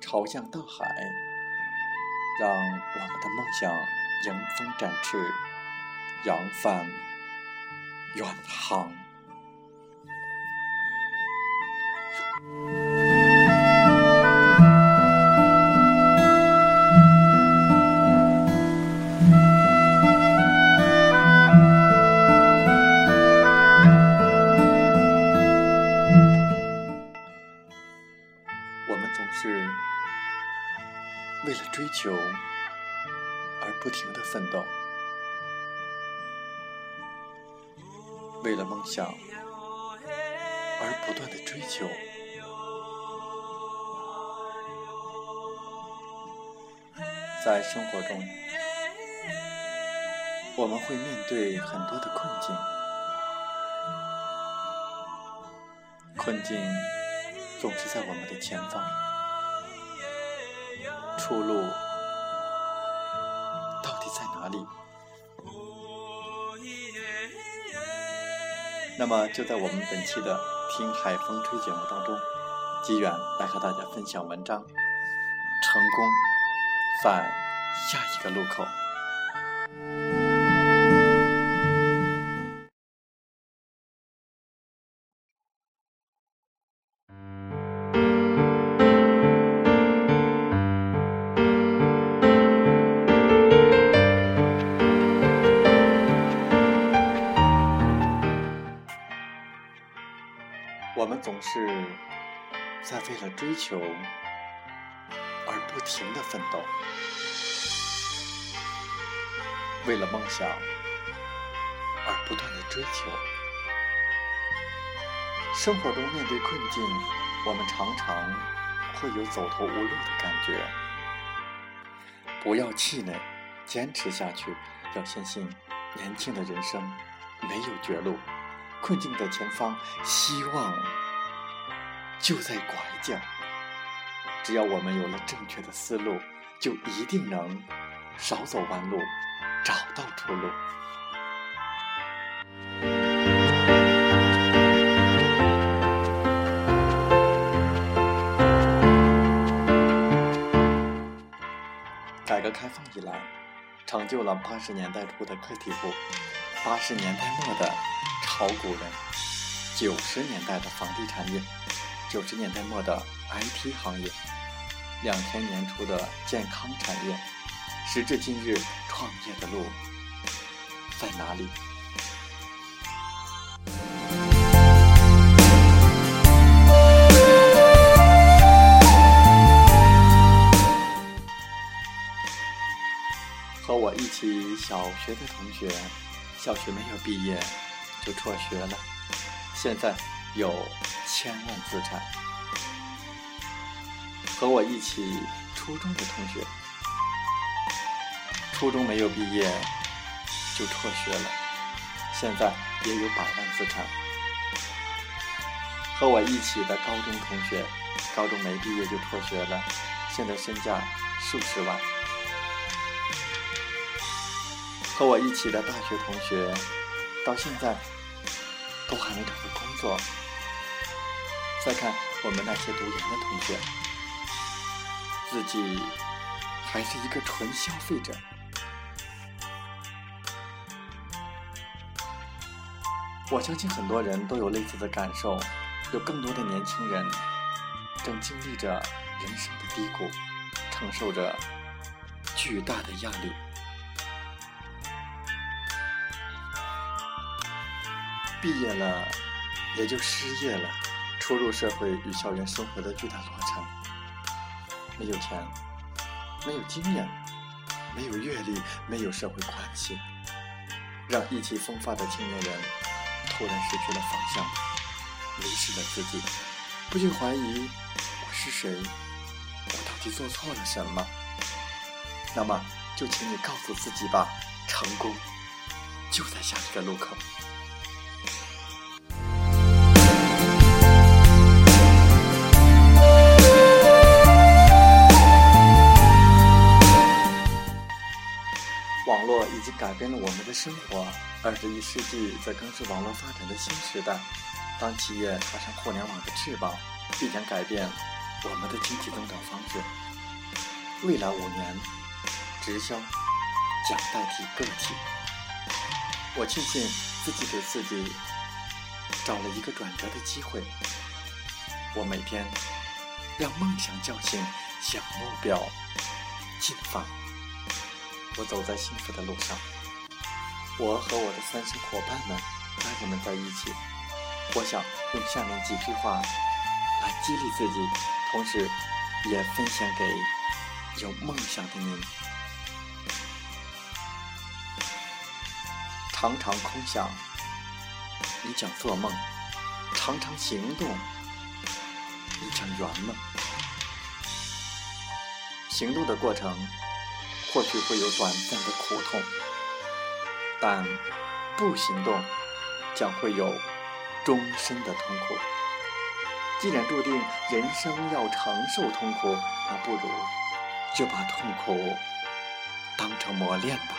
朝向大海，让我们的梦想迎风展翅，扬帆远航。追求而不停的奋斗，为了梦想而不断的追求，在生活中，我们会面对很多的困境，困境总是在我们的前方。出路到底在哪里？那么就在我们本期的《听海风吹》节目当中，机缘来和大家分享文章：成功在下一个路口。总是在为了追求而不停的奋斗，为了梦想而不断的追求。生活中面对困境，我们常常会有走投无路的感觉。不要气馁，坚持下去。要相信，年轻的人生没有绝路。困境的前方，希望就在拐角。只要我们有了正确的思路，就一定能少走弯路，找到出路。改革开放以来，成就了八十年代初的个体户，八十年代末的。炒股人，九十年代的房地产业，九十年代末的 IT 行业，两千年初的健康产业，时至今日，创业的路在哪里？和我一起小学的同学，小学没有毕业。就辍学了，现在有千万资产。和我一起初中的同学，初中没有毕业就辍学了，现在也有百万资产。和我一起的高中同学，高中没毕业就辍学了，现在身价数十万。和我一起的大学同学。到现在都还没找到工作。再看我们那些读研的同学，自己还是一个纯消费者。我相信很多人都有类似的感受，有更多的年轻人正经历着人生的低谷，承受着巨大的压力。毕业了，也就失业了。初入社会与校园生活的巨大落差，没有钱，没有经验，没有阅历，没有社会关系，让意气风发的青年人突然失去了方向，迷失了自己，不禁怀疑我是谁？我到底做错了什么？那么，就请你告诉自己吧，成功就在下一个路口。络已经改变了我们的生活，二十一世纪则更是网络发展的新时代。当企业插上互联网的翅膀，必将改变我们的经济增长方式。未来五年，直销将代替个体。我庆幸自己给自己找了一个转折的机会。我每天让梦想叫醒，向目标进发。我走在幸福的路上，我和我的三生伙伴们、家人们在一起。我想用下面几句话来激励自己，同时也分享给有梦想的您。常常空想，你将做梦；常常行动，你将圆梦。行动的过程。或许会有短暂的苦痛，但不行动将会有终身的痛苦。既然注定人生要承受痛苦，那不如就把痛苦当成磨练吧。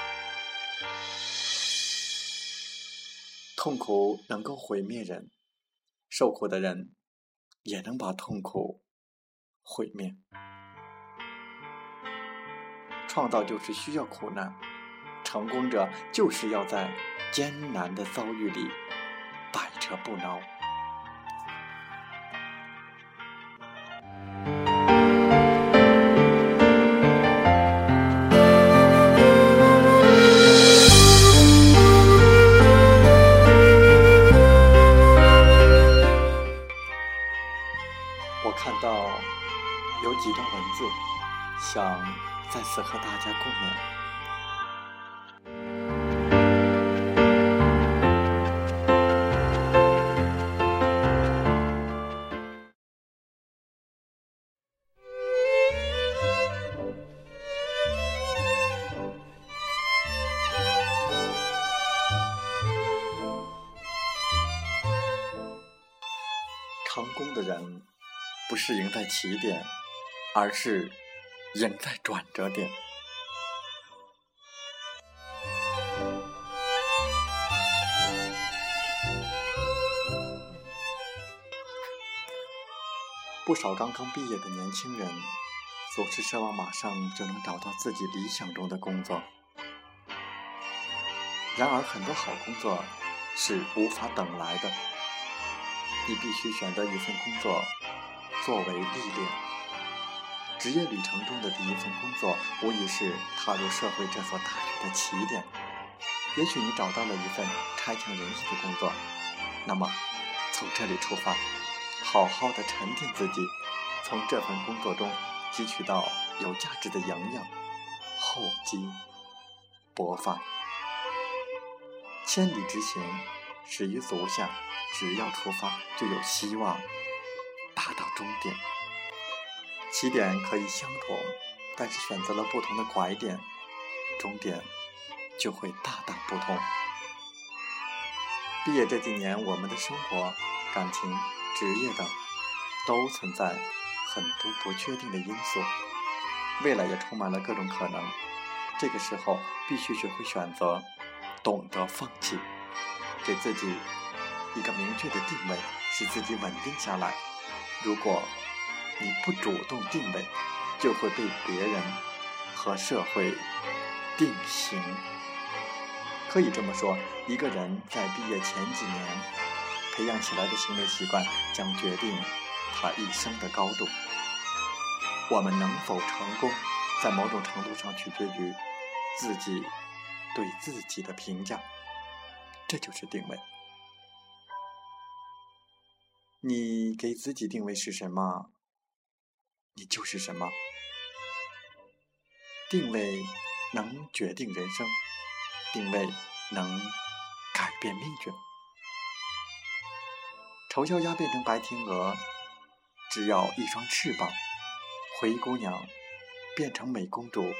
痛苦能够毁灭人，受苦的人也能把痛苦毁灭。创造就是需要苦难，成功者就是要在艰难的遭遇里百折不挠。不是赢在起点，而是。赢在转折点。不少刚刚毕业的年轻人，总是奢望马上就能找到自己理想中的工作。然而，很多好工作是无法等来的。你必须选择一份工作作为历练。职业旅程中的第一份工作，无疑是踏入社会这座大学的起点。也许你找到了一份差强人意的工作，那么从这里出发，好好的沉淀自己，从这份工作中汲取到有价值的营养，厚积薄发。千里之行，始于足下，只要出发，就有希望达到终点。起点可以相同，但是选择了不同的拐点，终点就会大大不同。毕业这几年，我们的生活、感情、职业等，都存在很多不确定的因素，未来也充满了各种可能。这个时候，必须学会选择，懂得放弃，给自己一个明确的定位，使自己稳定下来。如果你不主动定位，就会被别人和社会定型。可以这么说，一个人在毕业前几年培养起来的行为习惯，将决定他一生的高度。我们能否成功，在某种程度上取决于自己对自己的评价。这就是定位。你给自己定位是什么？你就是什么？定位能决定人生，定位能改变命运。丑小鸭变成白天鹅，只要一双翅膀；灰姑娘变成美公主，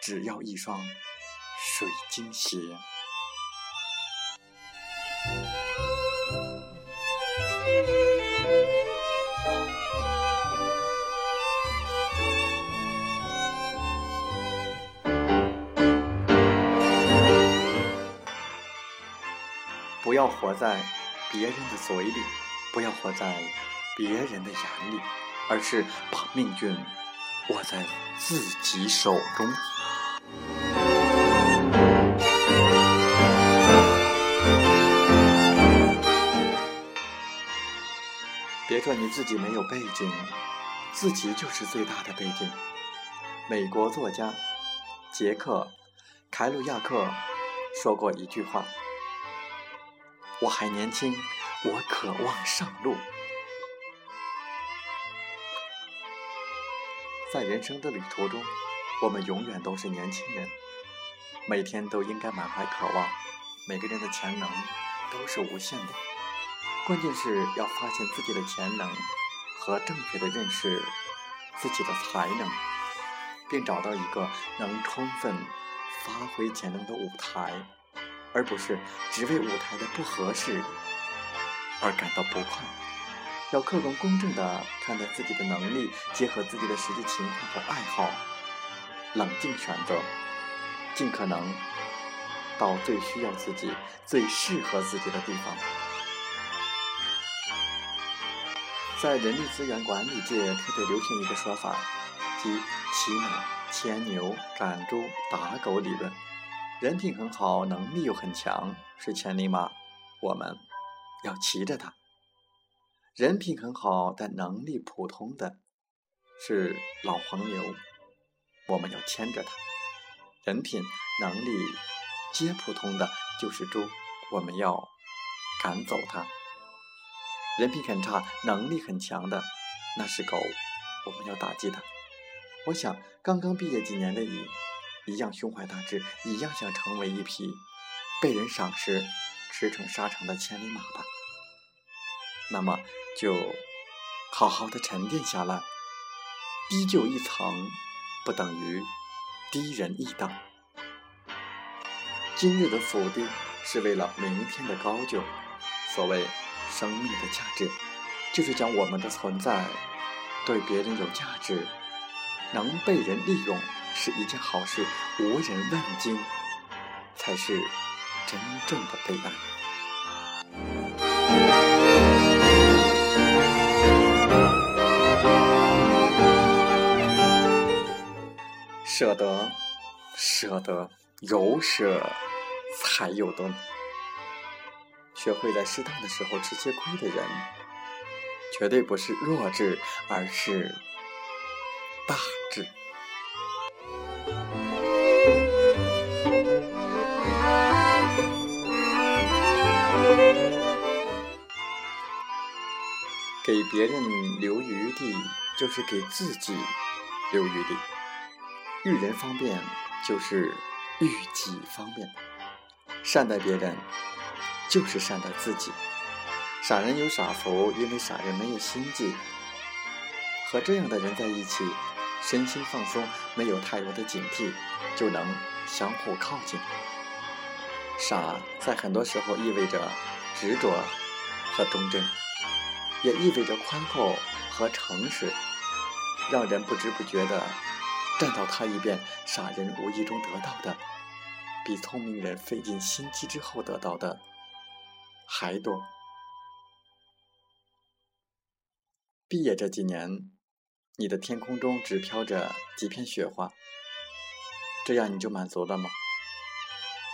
只要一双水晶鞋。不要活在别人的嘴里，不要活在别人的眼里，而是把命运握在自己手中。别说你自己没有背景，自己就是最大的背景。美国作家杰克·凯鲁亚克说过一句话。我还年轻，我渴望上路。在人生的旅途中，我们永远都是年轻人，每天都应该满怀渴望。每个人的潜能都是无限的，关键是要发现自己的潜能和正确的认识自己的才能，并找到一个能充分发挥潜能的舞台。而不是只为舞台的不合适而感到不快，要客观公正地看待自己的能力，结合自己的实际情况和爱好，冷静选择，尽可能到最需要自己、最适合自己的地方。在人力资源管理界特别流行一个说法，即“骑马、牵牛、赶猪、打狗”理论。人品很好，能力又很强，是千里马，我们要骑着它；人品很好但能力普通的，是老黄牛，我们要牵着它；人品、能力皆普通的，就是猪，我们要赶走它；人品很差、能力很强的，那是狗，我们要打击它。我想，刚刚毕业几年的你。一样胸怀大志，一样想成为一匹被人赏识、驰骋沙场的千里马吧。那么，就好好的沉淀下来。低就一层，不等于低人一等。今日的否定，是为了明天的高就。所谓生命的价值，就是将我们的存在对别人有价值，能被人利用。是一件好事，无人问津，才是真正的悲哀。舍得，舍得，有舍才有得。学会在适当的时候吃些亏的人，绝对不是弱智，而是大智。给别人留余地，就是给自己留余地。遇人方便，就是遇己方便。善待别人，就是善待自己。傻人有傻福，因为傻人没有心计。和这样的人在一起，身心放松，没有太多的警惕，就能相互靠近。傻在很多时候意味着执着和忠贞。也意味着宽厚和诚实，让人不知不觉地站到他一边。傻人无意中得到的，比聪明人费尽心机之后得到的还多。毕业这几年，你的天空中只飘着几片雪花，这样你就满足了吗？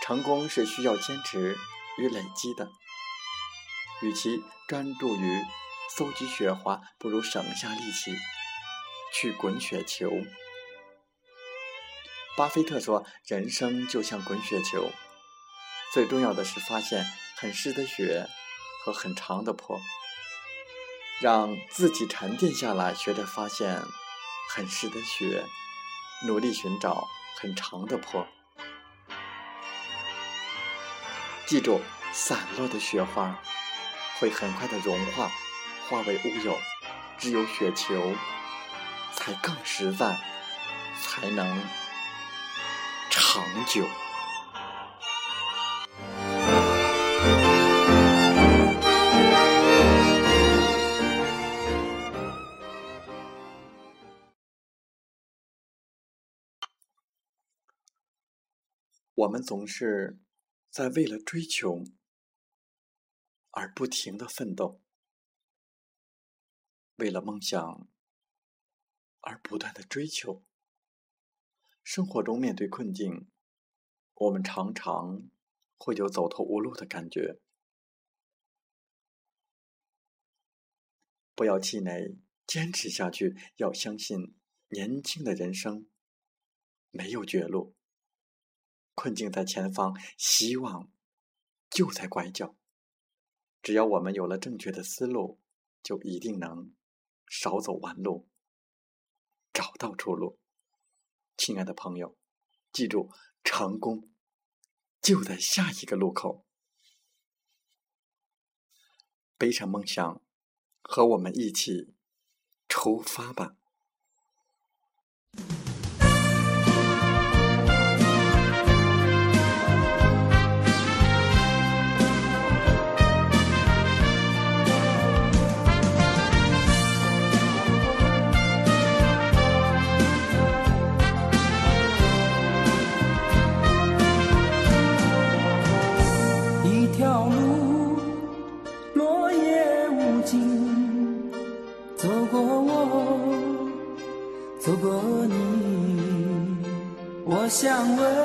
成功是需要坚持与累积的，与其专注于。搜集雪花，不如省下力气去滚雪球。巴菲特说：“人生就像滚雪球，最重要的是发现很湿的雪和很长的坡，让自己沉淀下来，学着发现很湿的雪，努力寻找很长的坡。”记住，散落的雪花会很快的融化，化为乌有。只有雪球才更实在，才能长久。我们总是在为了追求而不停的奋斗，为了梦想而不断的追求。生活中面对困境，我们常常会有走投无路的感觉。不要气馁，坚持下去。要相信，年轻的人生没有绝路。困境在前方，希望就在拐角。只要我们有了正确的思路，就一定能少走弯路，找到出路。亲爱的朋友，记住，成功就在下一个路口。背上梦想，和我们一起出发吧。想问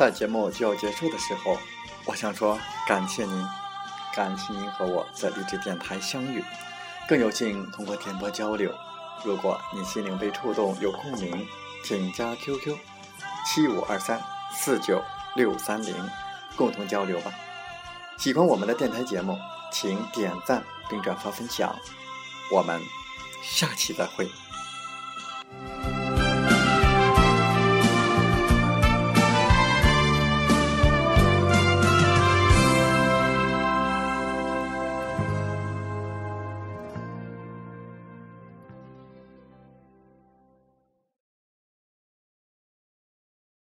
在节目就要结束的时候，我想说感谢您，感谢您和我在励志电台相遇，更有幸通过电波交流。如果你心灵被触动，有共鸣，请加 QQ 七五二三四九六三零，共同交流吧。喜欢我们的电台节目，请点赞并转发分享。我们下期再会。